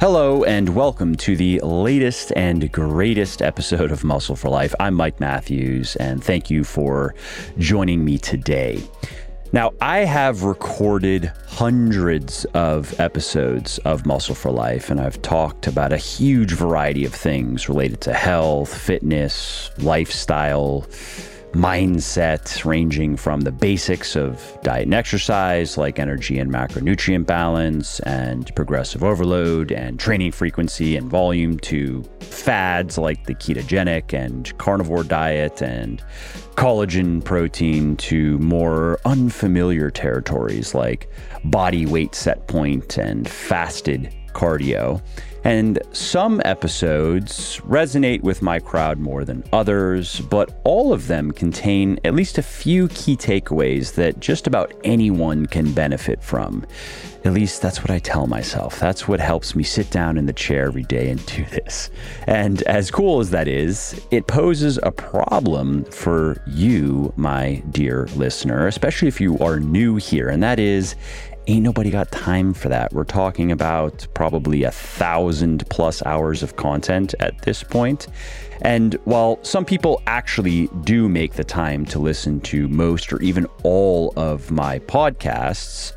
Hello, and welcome to the latest and greatest episode of Muscle for Life. I'm Mike Matthews, and thank you for joining me today. Now, I have recorded hundreds of episodes of Muscle for Life, and I've talked about a huge variety of things related to health, fitness, lifestyle mindset, ranging from the basics of diet and exercise, like energy and macronutrient balance, and progressive overload, and training frequency and volume, to fads like the ketogenic and carnivore diet, and collagen protein, to more unfamiliar territories like body weight set point and fasted cardio. And some episodes resonate with my crowd more than others, but all of them contain at least a few key takeaways that just about anyone can benefit from. At least that's what I tell myself. That's what helps me sit down in the chair every day and do this. And as cool as that is, it poses a problem for you, my dear listener, especially if you are new here, and that is ain't nobody got time for that. We're talking about probably a thousand plus hours of content at this point. And while some people actually do make the time to listen to most or even all of my podcasts,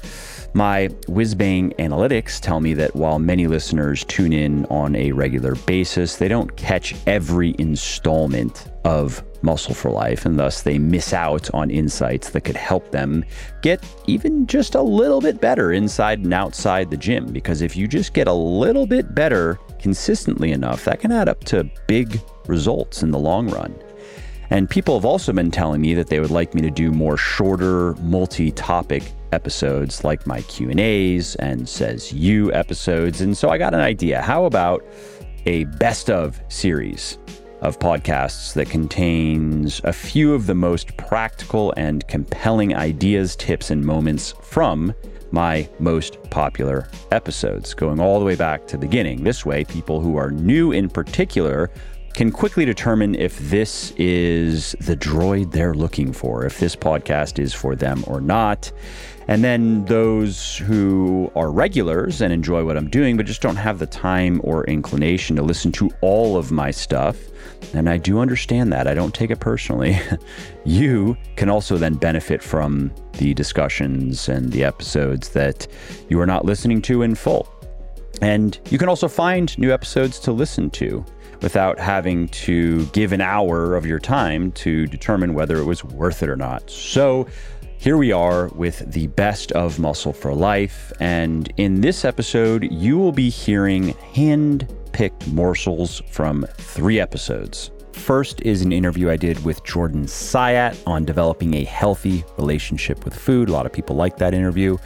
my whiz-bang analytics tell me that while many listeners tune in on a regular basis, they don't catch every installment of Muscle for Life, and thus they miss out on insights that could help them get even just a little bit better inside and outside the gym. Because if you just get a little bit better consistently enough, that can add up to big results in the long run. And people have also been telling me that they would like me to do more shorter, multi-topic episodes like my Q&As and says you episodes. And so I got an idea. How about a best of series of podcasts that contains a few of the most practical and compelling ideas, tips, and moments from my most popular episodes, going all the way back to the beginning. This way, people who are new in particular can quickly determine if this is the droid they're looking for, if this podcast is for them or not. And then those who are regulars and enjoy what I'm doing, but just don't have the time or inclination to listen to all of my stuff. And I do understand that. I don't take it personally. you can also then benefit from the discussions and the episodes that you are not listening to in full. And you can also find new episodes to listen to without having to give an hour of your time to determine whether it was worth it or not. So, here we are with the best of Muscle for Life. And in this episode, you will be hearing hand picked morsels from three episodes. First is an interview I did with Jordan Syatt on developing a healthy relationship with food. A lot of people like that interview.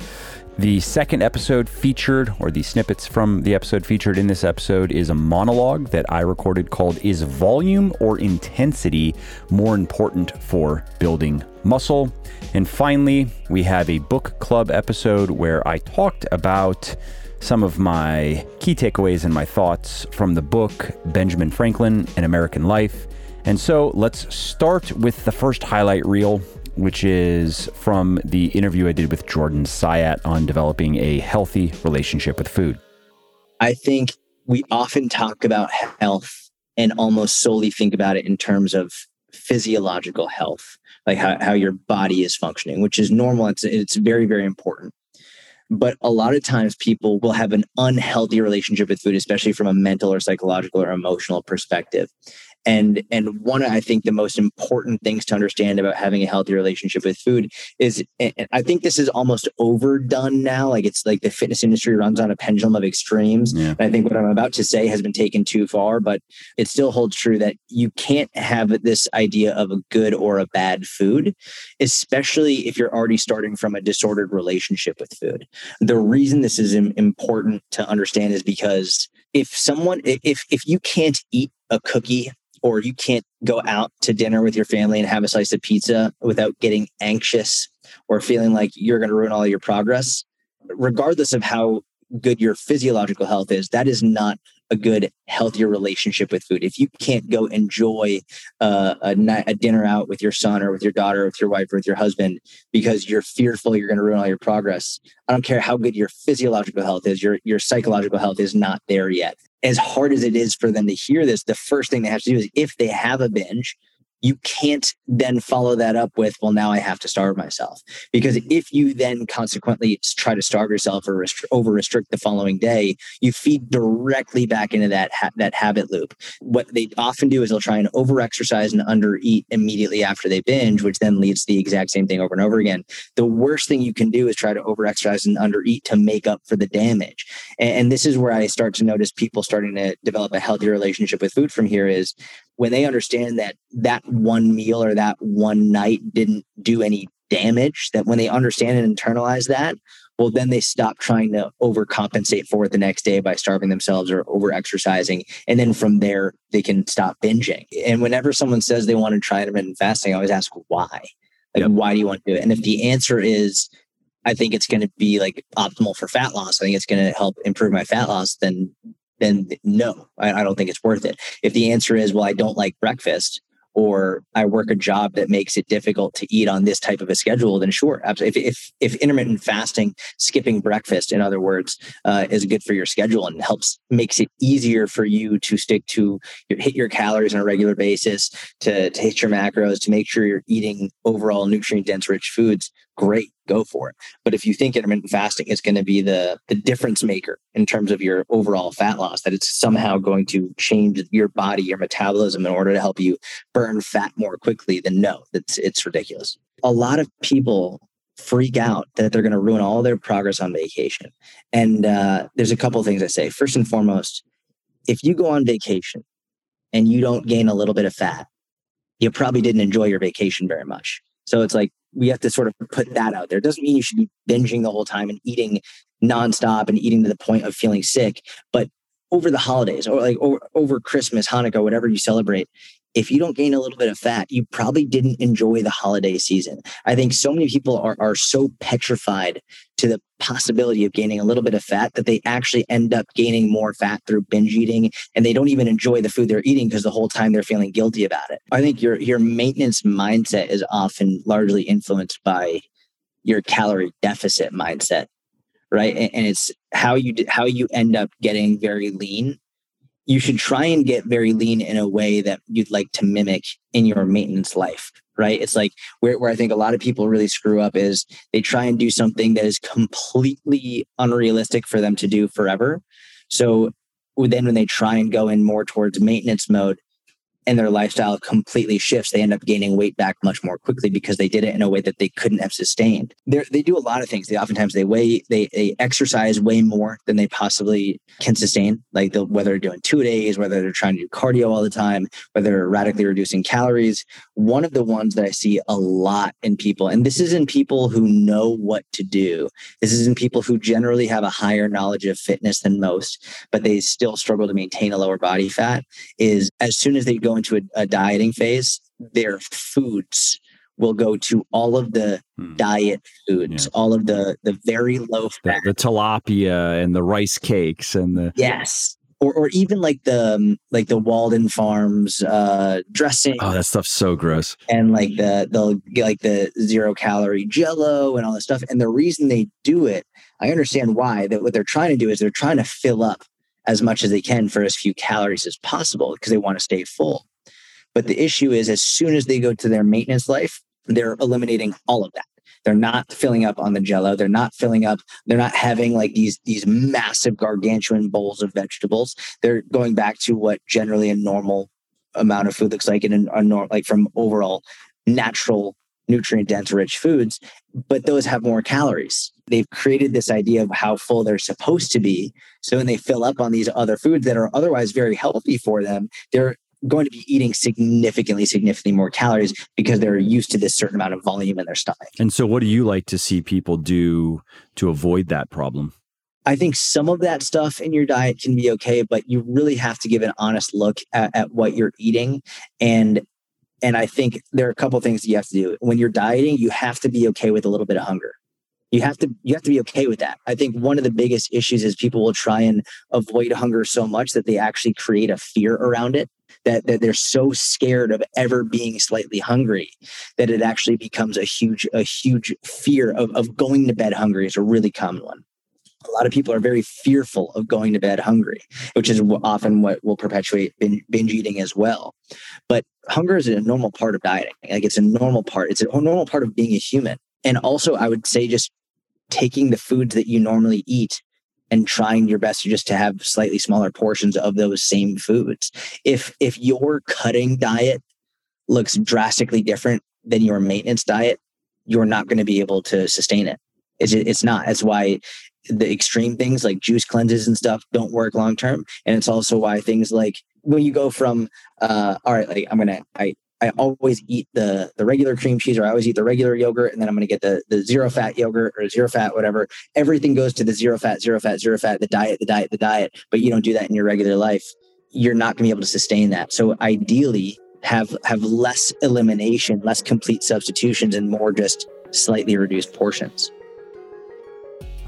The second episode featured, or the snippets from the episode featured in this episode, is a monologue that I recorded called Is Volume or Intensity More Important for Building Muscle? And finally, we have a book club episode where I talked about some of my key takeaways and my thoughts from the book Benjamin Franklin An American Life. And so let's start with the first highlight reel which is from the interview I did with Jordan Syatt on developing a healthy relationship with food. I think we often talk about health and almost solely think about it in terms of physiological health, like how, how your body is functioning, which is normal. It's, it's very, very important. But a lot of times people will have an unhealthy relationship with food, especially from a mental or psychological or emotional perspective and and one i think the most important things to understand about having a healthy relationship with food is i think this is almost overdone now. Like it's like the fitness industry runs on a pendulum of extremes. Yeah. and i think what i'm about to say has been taken too far but it still holds true that you can't have this idea of a good or a bad food especially if you're already starting from a disordered relationship with food. The reason this is important to understand is because if someone if if you can't eat a cookie or you can't go out to dinner with your family and have a slice of pizza without getting anxious or feeling like you're going to ruin all your progress regardless of how good your physiological health is that is not a good, healthier relationship with food. If you can't go enjoy uh, a, night, a dinner out with your son or with your daughter, or with your wife or with your husband because you're fearful you're going to ruin all your progress, I don't care how good your physiological health is, your your psychological health is not there yet. As hard as it is for them to hear this, the first thing they have to do is if they have a binge, you can't then follow that up with, well, now I have to starve myself. Because mm-hmm. if you then consequently try to starve yourself or restri- over restrict the following day, you feed directly back into that, ha- that habit loop. What they often do is they'll try and over exercise and under eat immediately after they binge, which then leads to the exact same thing over and over again. The worst thing you can do is try to over exercise and under eat to make up for the damage. And, and this is where I start to notice people starting to develop a healthier relationship with food from here is when they understand that that one meal or that one night didn't do any damage, that when they understand and internalize that, well, then they stop trying to overcompensate for it the next day by starving themselves or over exercising. And then from there, they can stop binging. And whenever someone says they want to try intermittent fasting, I always ask why. Like, yep. why do you want to do it? And if the answer is, I think it's going to be like optimal for fat loss, I think it's going to help improve my fat loss, then then no, I, I don't think it's worth it. If the answer is, well, I don't like breakfast, or I work a job that makes it difficult to eat on this type of a schedule, then sure, absolutely. If if, if intermittent fasting, skipping breakfast, in other words, uh, is good for your schedule and helps makes it easier for you to stick to your, hit your calories on a regular basis, to, to hit your macros, to make sure you're eating overall nutrient dense rich foods, great go for it. But if you think intermittent fasting is going to be the the difference maker in terms of your overall fat loss that it's somehow going to change your body your metabolism in order to help you burn fat more quickly then no it's it's ridiculous. A lot of people freak out that they're going to ruin all their progress on vacation. And uh, there's a couple things i say. First and foremost if you go on vacation and you don't gain a little bit of fat you probably didn't enjoy your vacation very much. So it's like we have to sort of put that out there. It doesn't mean you should be binging the whole time and eating nonstop and eating to the point of feeling sick. But over the holidays or like over, over Christmas, Hanukkah, whatever you celebrate, if you don't gain a little bit of fat, you probably didn't enjoy the holiday season. I think so many people are, are so petrified to the possibility of gaining a little bit of fat that they actually end up gaining more fat through binge eating and they don't even enjoy the food they're eating because the whole time they're feeling guilty about it. I think your your maintenance mindset is often largely influenced by your calorie deficit mindset right and, it's how you how you end up getting very lean you should try and get very lean in a way that you'd like to mimic in your maintenance life right? It's like where, where i think a lot of people really screw up is they try and do something that is completely unrealistic for them to do forever. So then when they try and go in more towards maintenance mode and their lifestyle completely shifts, they end up gaining weight back much more quickly because they did it in a way that they couldn't have sustained. They're, they do a lot of things. They oftentimes they weigh they they exercise way more than they possibly can sustain. Like whether they're doing two days, whether they're trying to do cardio all the time, whether they're radically reducing calories. One of the ones that I see a lot in people, and this is in people who know what to do. This is in people who generally have a higher knowledge of fitness than most, but they still struggle to maintain a lower body fat. Is as soon as they go into a, a dieting phase, their foods will go to all of the hmm. diet foods, yeah. all of the the very low fat, the, the, tilapia and the rice cakes and the yes, or or even like the um, like the Walden Farms uh, dressing. Oh, that stuff's so gross. And like the the like the zero calorie Jello and all this stuff. And the reason they do it, I understand why. That what they're trying to do is they're trying to fill up as much as they can for as few calories as possible because they want to stay full. But the issue is, as soon as they go to their maintenance life, they're eliminating all of that. They're not filling up on the jello. They're not filling up. They're not having like these these massive gargantuan bowls of vegetables. They're going back to what generally a normal amount of food looks like in a normal like from overall natural nutrient dense rich foods, but those have more calories. They've created this idea of how full they're supposed to be. So when they fill up on these other foods that are otherwise very healthy for them, they're going to be eating significantly, significantly more calories because they're used to this certain amount of volume in their stomach. And so, what do you like to see people do to avoid that problem? I think some of that stuff in your diet can be okay, but you really have to give an honest look at, at what you're eating. And and I think there are a couple things you have to do. When you're dieting, you have to be okay with a little bit of hunger. you have to you have to be okay with that i think one of the biggest issues is people will try and avoid hunger so much that they actually create a fear around it that, that they're so scared of ever being slightly hungry that it actually becomes a huge a huge fear of, of going to bed hungry is a really common one a lot of people are very fearful of going to bed hungry, which is often what will perpetuate binge eating as well. But hunger is a normal part of dieting. Like it's a normal part. It's a normal part of being a human. And also, I would say just taking the foods that you normally eat and trying your best to just to have slightly smaller portions of those same foods. If if your cutting diet looks drastically different than your maintenance diet, you're not going to be able to sustain it. It's, it's not. That's why the extreme things like juice cleanses and stuff don't work long term. And it's also why things like when you go from uh all right, like I'm gonna I I always eat the the regular cream cheese or I always eat the regular yogurt and then I'm going to get the the zero fat yogurt or zero fat whatever. Everything goes to the zero fat, zero fat, zero fat, the diet, the diet, the diet, but you don't do that in your regular life. You're not going to be able to sustain that. So ideally have have less elimination, less complete substitutions and more just slightly reduced portions.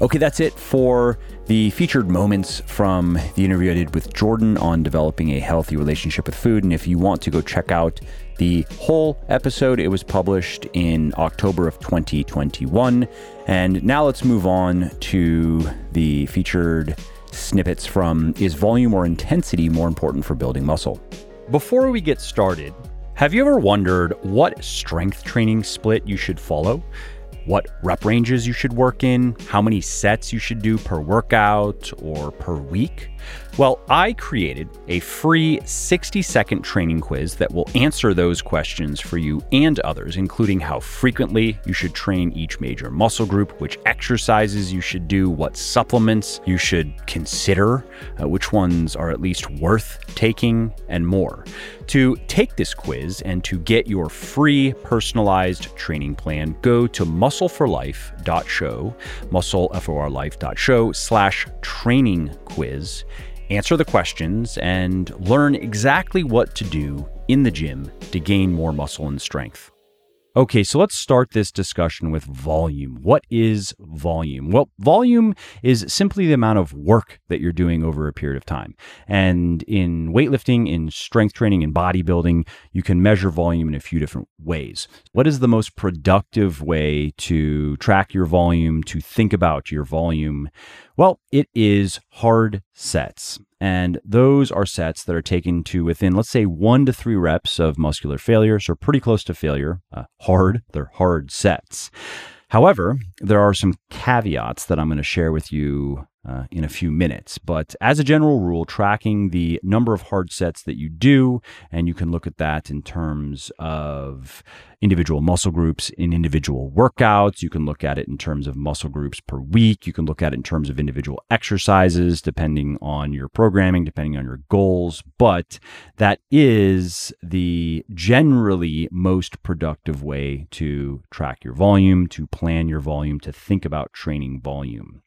Okay, that's it for the featured moments from the interview I did with Jordan on developing a healthy relationship with food. And if you want to go check out the whole episode, it was published in October of 2021. And now let's move on to the featured snippets from Is Volume or Intensity More Important for Building Muscle? Before we get started, have you ever wondered what strength training split you should follow? What rep ranges you should work in, how many sets you should do per workout or per week? Well, I created a free 60 second training quiz that will answer those questions for you and others, including how frequently you should train each major muscle group, which exercises you should do, what supplements you should consider, uh, which ones are at least worth taking, and more. To take this quiz and to get your free personalized training plan, go to muscleforlife.show, muscleforlife.show slash training quiz answer the questions, and learn exactly what to do in the gym to gain more muscle and strength. Okay, so let's start this discussion with volume. What is volume? Well, volume is simply the amount of work that you're doing over a period of time. And in weightlifting, in strength training, in bodybuilding, you can measure volume in a few different ways. What is the most productive way to track your volume, to think about your volume? Well, it is hard sets. And those are sets that are taken to within, let's say, one to three reps of muscular failure, so pretty close to failure. Uh, hard, they're hard sets. However, there are some caveats that I'm going to share with you uh, in a few minutes. But as a general rule, tracking the number of hard sets that you do, and you can look at that in terms of individual muscle groups in individual workouts. You can look at it in terms of muscle groups per week. You can look at it in terms of individual exercises, depending on your programming, depending on your goals. But that is the generally most productive way to track your volume, to plan your volume, to think about training volume.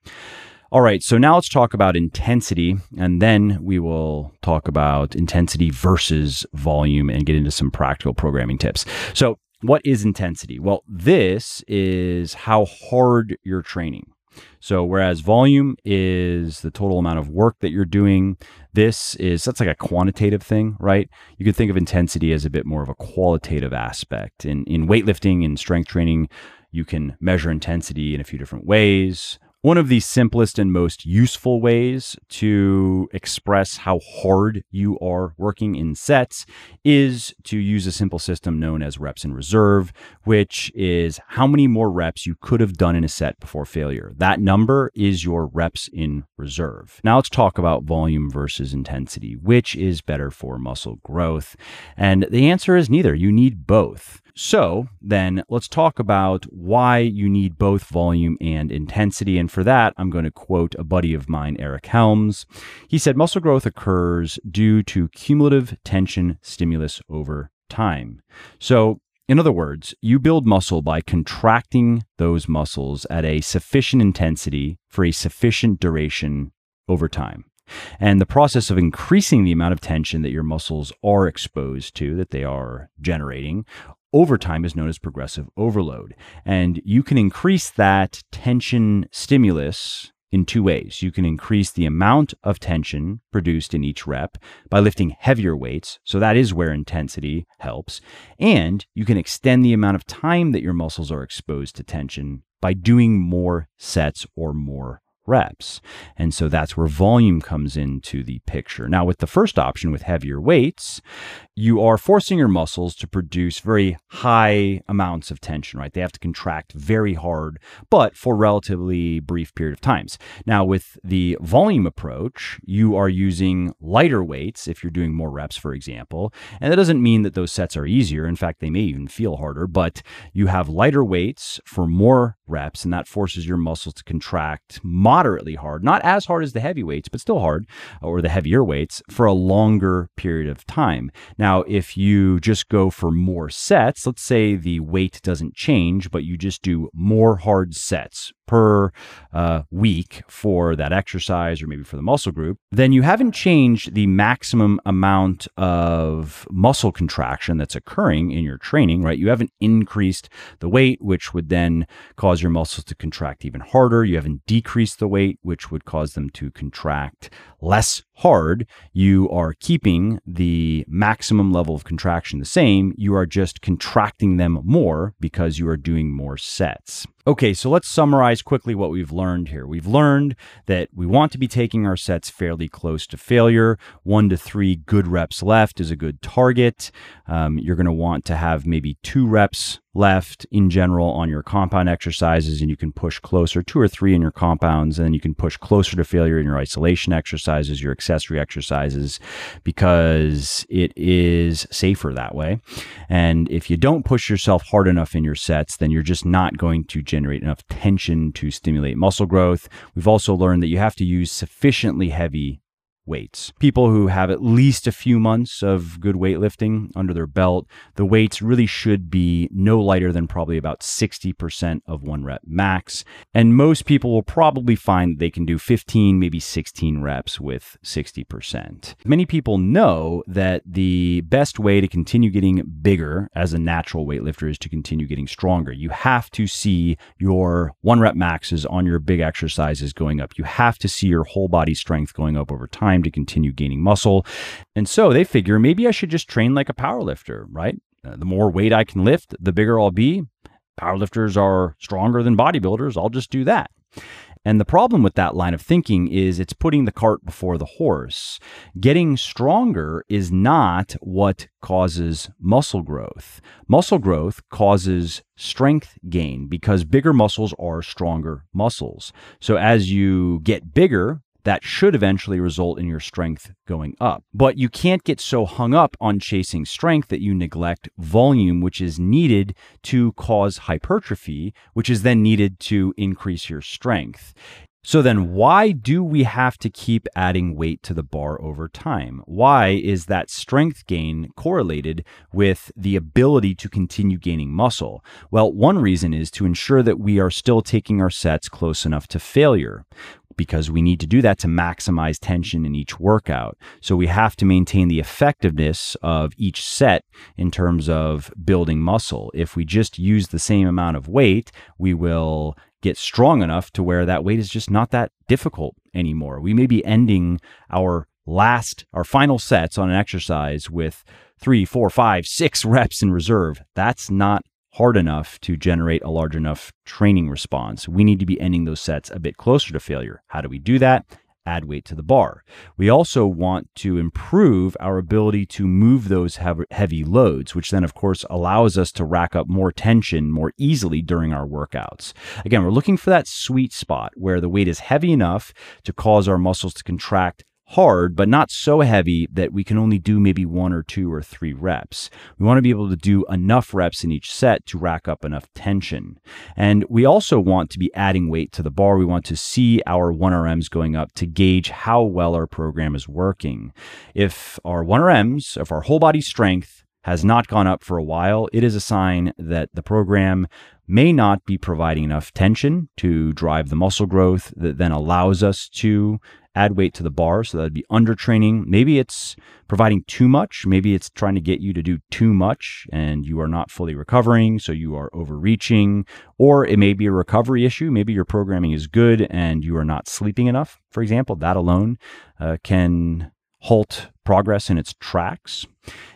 All right, so now let's talk about intensity, and then we will talk about intensity versus volume and get into some practical programming tips. So, what is intensity? Well, this is how hard you're training. So, whereas volume is the total amount of work that you're doing, this is that's like a quantitative thing, right? You could think of intensity as a bit more of a qualitative aspect. In in weightlifting and strength training, you can measure intensity in a few different ways. One of the simplest and most useful ways to express how hard you are working in sets is to use a simple system known as reps in reserve, which is how many more reps you could have done in a set before failure. That number is your reps in reserve. Now let's talk about volume versus intensity. Which is better for muscle growth? And the answer is neither. You need both. So then let's talk about why you need both volume and intensity. And for that, I'm going to quote a buddy of mine, Eric Helms. He said, Muscle growth occurs due to cumulative tension stimulus over time. So in other words, you build muscle by contracting those muscles at a sufficient intensity for a sufficient duration over time. And the process of increasing the amount of tension that your muscles are exposed to, that they are generating, over time is known as progressive overload. And you can increase that tension stimulus in two ways. You can increase the amount of tension produced in each rep by lifting heavier weights. So that is where intensity helps. And you can extend the amount of time that your muscles are exposed to tension by doing more sets or more reps. And so that's where volume comes into the picture. Now, with the first option with heavier weights, you are forcing your muscles to produce very high amounts of tension, right? They have to contract very hard, but for relatively brief period of times. Now, with the volume approach, you are using lighter weights if you're doing more reps, for example. And that doesn't mean that those sets are easier. In fact, they may even feel harder, but you have lighter weights for more reps, and that forces your muscles to contract moderately hard, not as hard as the heavy weights, but still hard, or the heavier weights for a longer period of time. Now, if you just go for more sets, let's say the weight doesn't change, but you just do more hard sets per uh, week for that exercise or maybe for the muscle group, then you haven't changed the maximum amount of muscle contraction that's occurring in your training, right? You haven't increased the weight, which would then cause your muscles to contract even harder. You haven't decreased the weight, which would cause them to contract less hard. You are keeping the maximum level of contraction the same. You are just contracting them more because you are doing more sets. Okay, so let's summarize quickly what we've learned here. We've learned that we want to be taking our sets fairly close to failure. One to three good reps left is a good target. Um, you're going to want to have maybe two reps left in general on your compound exercises, and you can push closer, two or three in your compounds, and then you can push closer to failure in your isolation exercises, your accessory exercises, because it is safer that way. And if you don't push yourself hard enough in your sets, then you're just not going to generate enough tension to stimulate muscle growth. We've also learned that you have to use sufficiently heavy weights. People who have at least a few months of good weightlifting under their belt, the weights really should be no lighter than probably about 60% of one rep max. And most people will probably find they can do 15, maybe 16 reps with 60%. Many people know that the best way to continue getting bigger as a natural weightlifter is to continue getting stronger. You have to see your one rep maxes on your big exercises going up. You have to see your whole body strength going up over time time to continue gaining muscle. And so they figure maybe I should just train like a power lifter, right? Uh, the more weight I can lift, the bigger I'll be. Powerlifters are stronger than bodybuilders. I'll just do that. And the problem with that line of thinking is it's putting the cart before the horse. Getting stronger is not what causes muscle growth. Muscle growth causes strength gain because bigger muscles are stronger muscles. So as you get bigger, that should eventually result in your strength going up. But you can't get so hung up on chasing strength that you neglect volume, which is needed to cause hypertrophy, which is then needed to increase your strength. So then, why do we have to keep adding weight to the bar over time? Why is that strength gain correlated with the ability to continue gaining muscle? Well, one reason is to ensure that we are still taking our sets close enough to failure because we need to do that to maximize tension in each workout. So we have to maintain the effectiveness of each set in terms of building muscle. If we just use the same amount of weight, we will get strong enough to where that weight is just not that difficult anymore. We may be ending our last, our final sets on an exercise with three, four, five, six reps in reserve. That's not hard enough to generate a large enough training response. We need to be ending those sets a bit closer to failure. How do we do that? Add weight to the bar. We also want to improve our ability to move those heavy loads, which then, of course, allows us to rack up more tension more easily during our workouts. Again, we're looking for that sweet spot where the weight is heavy enough to cause our muscles to contract hard, but not so heavy that we can only do maybe one or two or three reps. We want to be able to do enough reps in each set to rack up enough tension. And we also want to be adding weight to the bar. We want to see our 1RMs going up to gauge how well our program is working. If our 1RMs, if our whole body strength has not gone up for a while, it is a sign that the program may not be providing enough tension to drive the muscle growth that then allows us to add weight to the bar. So that'd be undertraining. Maybe it's providing too much. Maybe it's trying to get you to do too much and you are not fully recovering. So you are overreaching. Or it may be a recovery issue. Maybe your programming is good and you are not sleeping enough. For example, that alone uh, can halt progress in its tracks.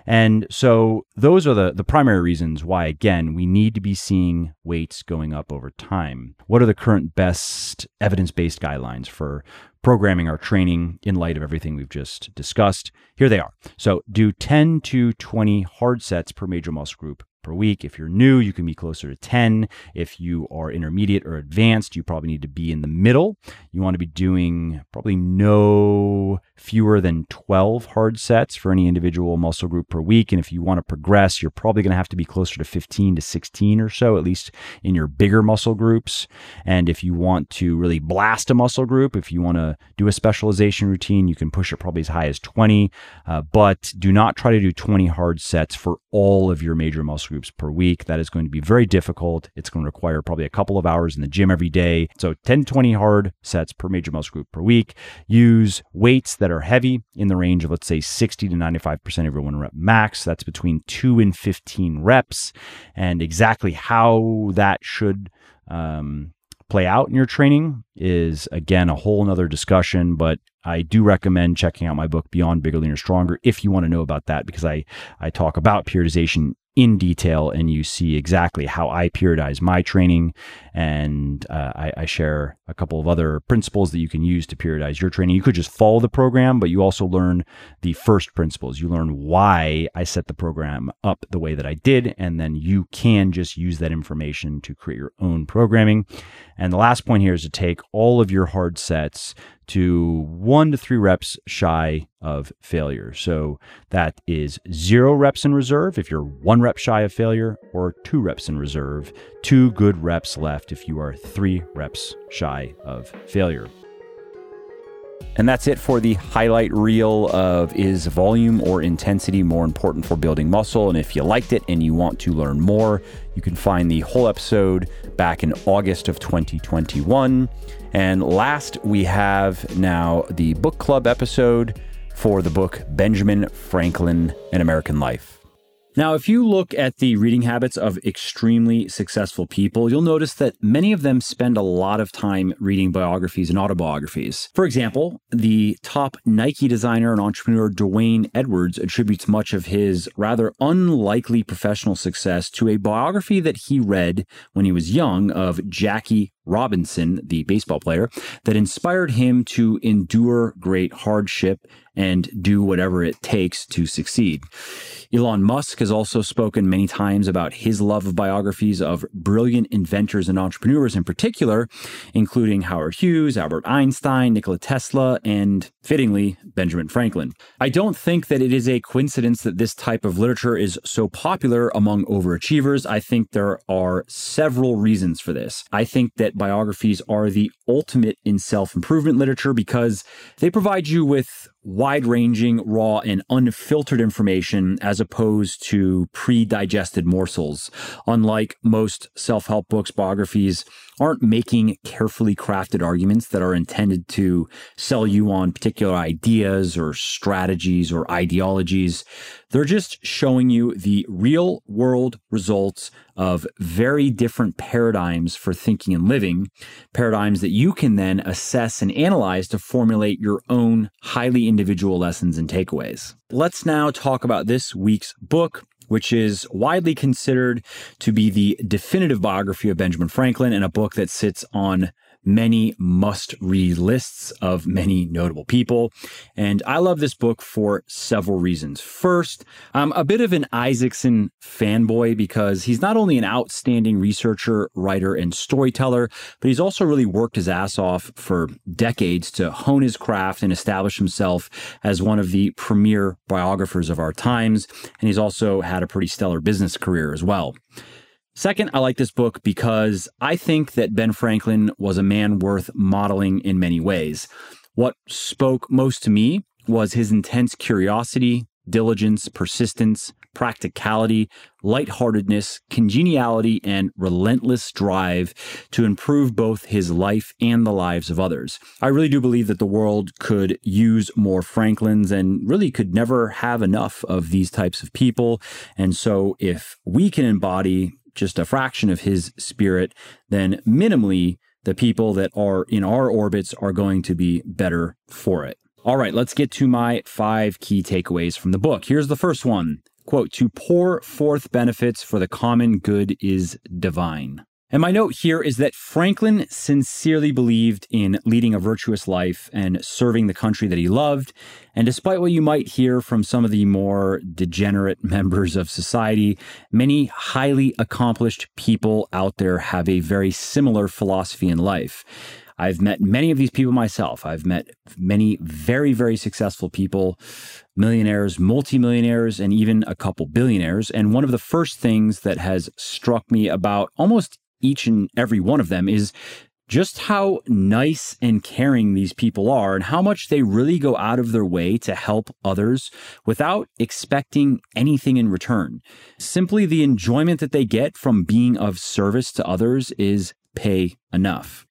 And so those are the, the primary reasons why, again, we need to be seeing weights going up over time. What are the current best evidence based guidelines for programming our training in light of everything we've just discussed? Here they are. So do 10 to 20 hard sets per major muscle group per week. If you're new, you can be closer to 10. If you are intermediate or advanced, you probably need to be in the middle. You want to be doing probably no fewer than 12 hard sets for any individual muscle group per week. And if you want to progress, you're probably going to have to be closer to 15 to 16 or so, at least in your bigger muscle groups. And if you want to really blast a muscle group, if you want to do a specialization routine, you can push it probably as high as 20. Uh, but do not try to do 20 hard sets for all of your major muscle groups per week. That is going to be very difficult. It's going to require probably a couple of hours in the gym every day. So 10, 20 hard sets per major muscle group per week. Use weights that are heavy in the range of, let's say, 60 to 95% of your one rep max. That's between two and 15 reps. And exactly how that should um, play out in your training is, again, a whole nother discussion. But I do recommend checking out my book, Beyond Bigger, Leaner, Stronger, if you want to know about that, because I, I talk about periodization in detail and you see exactly how I periodize my training. And uh, I, I, share a couple of other principles that you can use to periodize your training. You could just follow the program, but you also learn the first principles. You learn why I set the program up the way that I did. And then you can just use that information to create your own programming. And the last point here is to take all of your hard sets to one to three reps shy of failure. So that is zero reps in reserve if you're one rep shy of failure, or two reps in reserve, two good reps left if you are three reps shy of failure. And that's it for the highlight reel of is volume or intensity more important for building muscle? And if you liked it and you want to learn more, you can find the whole episode back in August of 2021. And last, we have now the book club episode for the book Benjamin Franklin An American Life. Now, if you look at the reading habits of extremely successful people, you'll notice that many of them spend a lot of time reading biographies and autobiographies. For example, the top Nike designer and entrepreneur D'Wayne Edwards attributes much of his rather unlikely professional success to a biography that he read when he was young of Jackie Robinson, the baseball player, that inspired him to endure great hardship and do whatever it takes to succeed. Elon Musk has also spoken many times about his love of biographies of brilliant inventors and entrepreneurs in particular, including Howard Hughes, Albert Einstein, Nikola Tesla, and fittingly, Benjamin Franklin. I don't think that it is a coincidence that this type of literature is so popular among overachievers. I think there are several reasons for this. I think that biographies are the ultimate in self improvement literature because they provide you with wide ranging, raw, and unfiltered information as opposed to pre digested morsels. Unlike most self help books, biographies aren't making carefully crafted arguments that are intended to sell you on particular ideas or strategies or ideologies. They're just showing you the real world results of very different paradigms for thinking and living, paradigms that you can then assess and analyze to formulate your own highly individual lessons and takeaways. Let's now talk about this week's book which is widely considered to be the definitive biography of Benjamin Franklin and a book that sits on many must read lists of many notable people. And I love this book for several reasons. First, I'm a bit of an Isaacson fanboy because he's not only an outstanding researcher, writer, and storyteller, but he's also really worked his ass off for decades to hone his craft and establish himself as one of the premier biographers of our times. And he's also had a pretty stellar business career as well. Second, I like this book because I think that Ben Franklin was a man worth modeling in many ways. What spoke most to me was his intense curiosity, diligence, persistence, practicality, lightheartedness, congeniality, and relentless drive to improve both his life and the lives of others. I really do believe that the world could use more Franklins and really could never have enough of these types of people. And so if we can embody just a fraction of his spirit, then minimally the people that are in our orbits are going to be better for it. All right, let's get to my five key takeaways from the book. Here's the first one quote, to pour forth benefits for the common good is divine. And my note here is that Franklin sincerely believed in leading a virtuous life and serving the country that he loved. And despite what you might hear from some of the more degenerate members of society, many highly accomplished people out there have a very similar philosophy in life. I've met many of these people myself. I've met many very, very successful people, millionaires, multimillionaires, and even a couple billionaires. And one of the first things that has struck me about almost each and every one of them is just how nice and caring these people are and how much they really go out of their way to help others without expecting anything in return. Simply the enjoyment that they get from being of service to others is pay enough.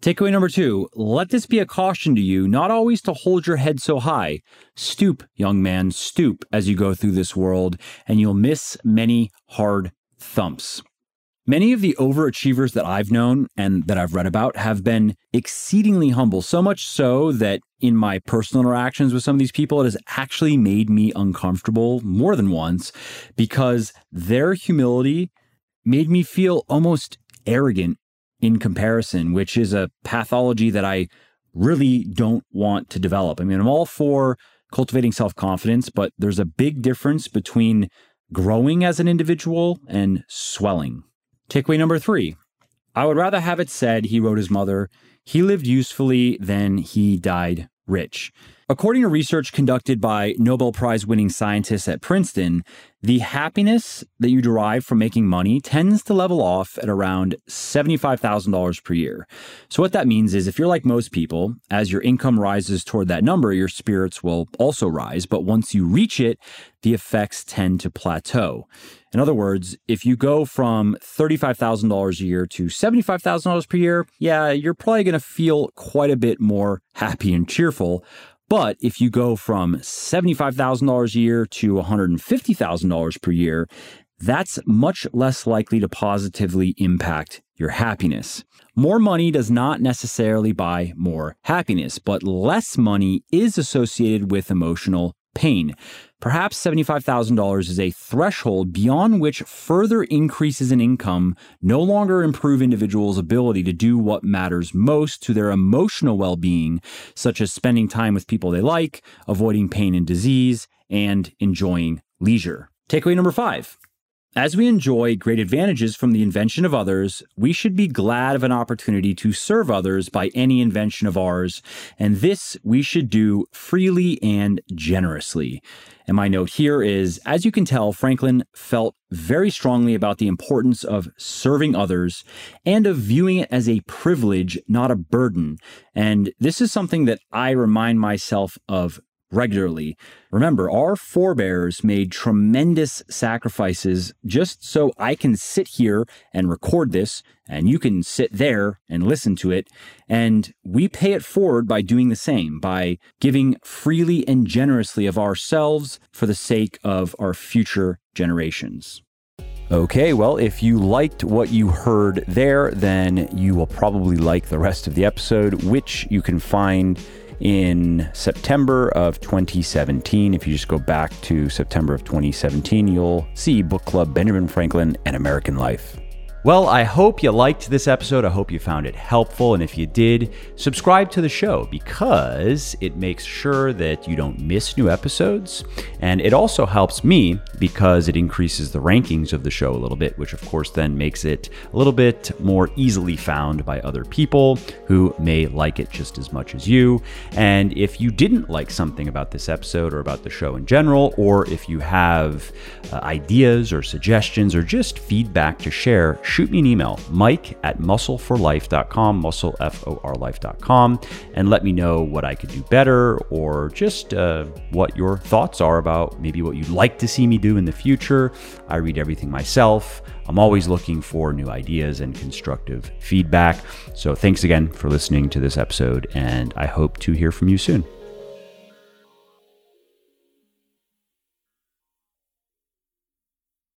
Takeaway number two let this be a caution to you not always to hold your head so high. Stoop, young man, stoop as you go through this world, and you'll miss many hard thumps. Many of the overachievers that I've known and that I've read about have been exceedingly humble, so much so that in my personal interactions with some of these people, it has actually made me uncomfortable more than once because their humility made me feel almost arrogant in comparison, which is a pathology that I really don't want to develop. I mean, I'm all for cultivating self confidence, but there's a big difference between growing as an individual and swelling. Takeaway number three I would rather have it said, he wrote his mother, he lived usefully than he died rich. According to research conducted by Nobel Prize winning scientists at Princeton, the happiness that you derive from making money tends to level off at around $75,000 per year. So, what that means is if you're like most people, as your income rises toward that number, your spirits will also rise. But once you reach it, the effects tend to plateau. In other words, if you go from $35,000 a year to $75,000 per year, yeah, you're probably going to feel quite a bit more happy and cheerful. But if you go from $75,000 a year to $150,000 per year, that's much less likely to positively impact your happiness. More money does not necessarily buy more happiness, but less money is associated with emotional pain. Perhaps $75,000 is a threshold beyond which further increases in income no longer improve individuals' ability to do what matters most to their emotional well being, such as spending time with people they like, avoiding pain and disease, and enjoying leisure. Takeaway number five as we enjoy great advantages from the invention of others, we should be glad of an opportunity to serve others by any invention of ours, and this we should do freely and generously. And my note here is as you can tell, Franklin felt very strongly about the importance of serving others and of viewing it as a privilege, not a burden. And this is something that I remind myself of regularly. Remember, our forebears made tremendous sacrifices just so I can sit here and record this, and you can sit there and listen to it. And we pay it forward by doing the same, by giving freely and generously of ourselves for the sake of our future generations. Okay, well, if you liked what you heard there, then you will probably like the rest of the episode, which you can find in September of 2017. If you just go back to September of 2017, you'll see Book Club Benjamin Franklin and American Life. Well, I hope you liked this episode. I hope you found it helpful. And if you did, subscribe to the show because it makes sure that you don't miss new episodes. And it also helps me because it increases the rankings of the show a little bit, which of course then makes it a little bit more easily found by other people who may like it just as much as you. And if you didn't like something about this episode or about the show in general, or if you have uh, ideas or suggestions or just feedback to share, shoot me an email, mike at muscleforlife.com, muscle, F O R life.com, and let me know what I could do better or just uh, what your thoughts are about maybe what you'd like to see me do in the future. I read everything myself. I'm always looking for new ideas and constructive feedback. So thanks again for listening to this episode, and I hope to hear from you soon.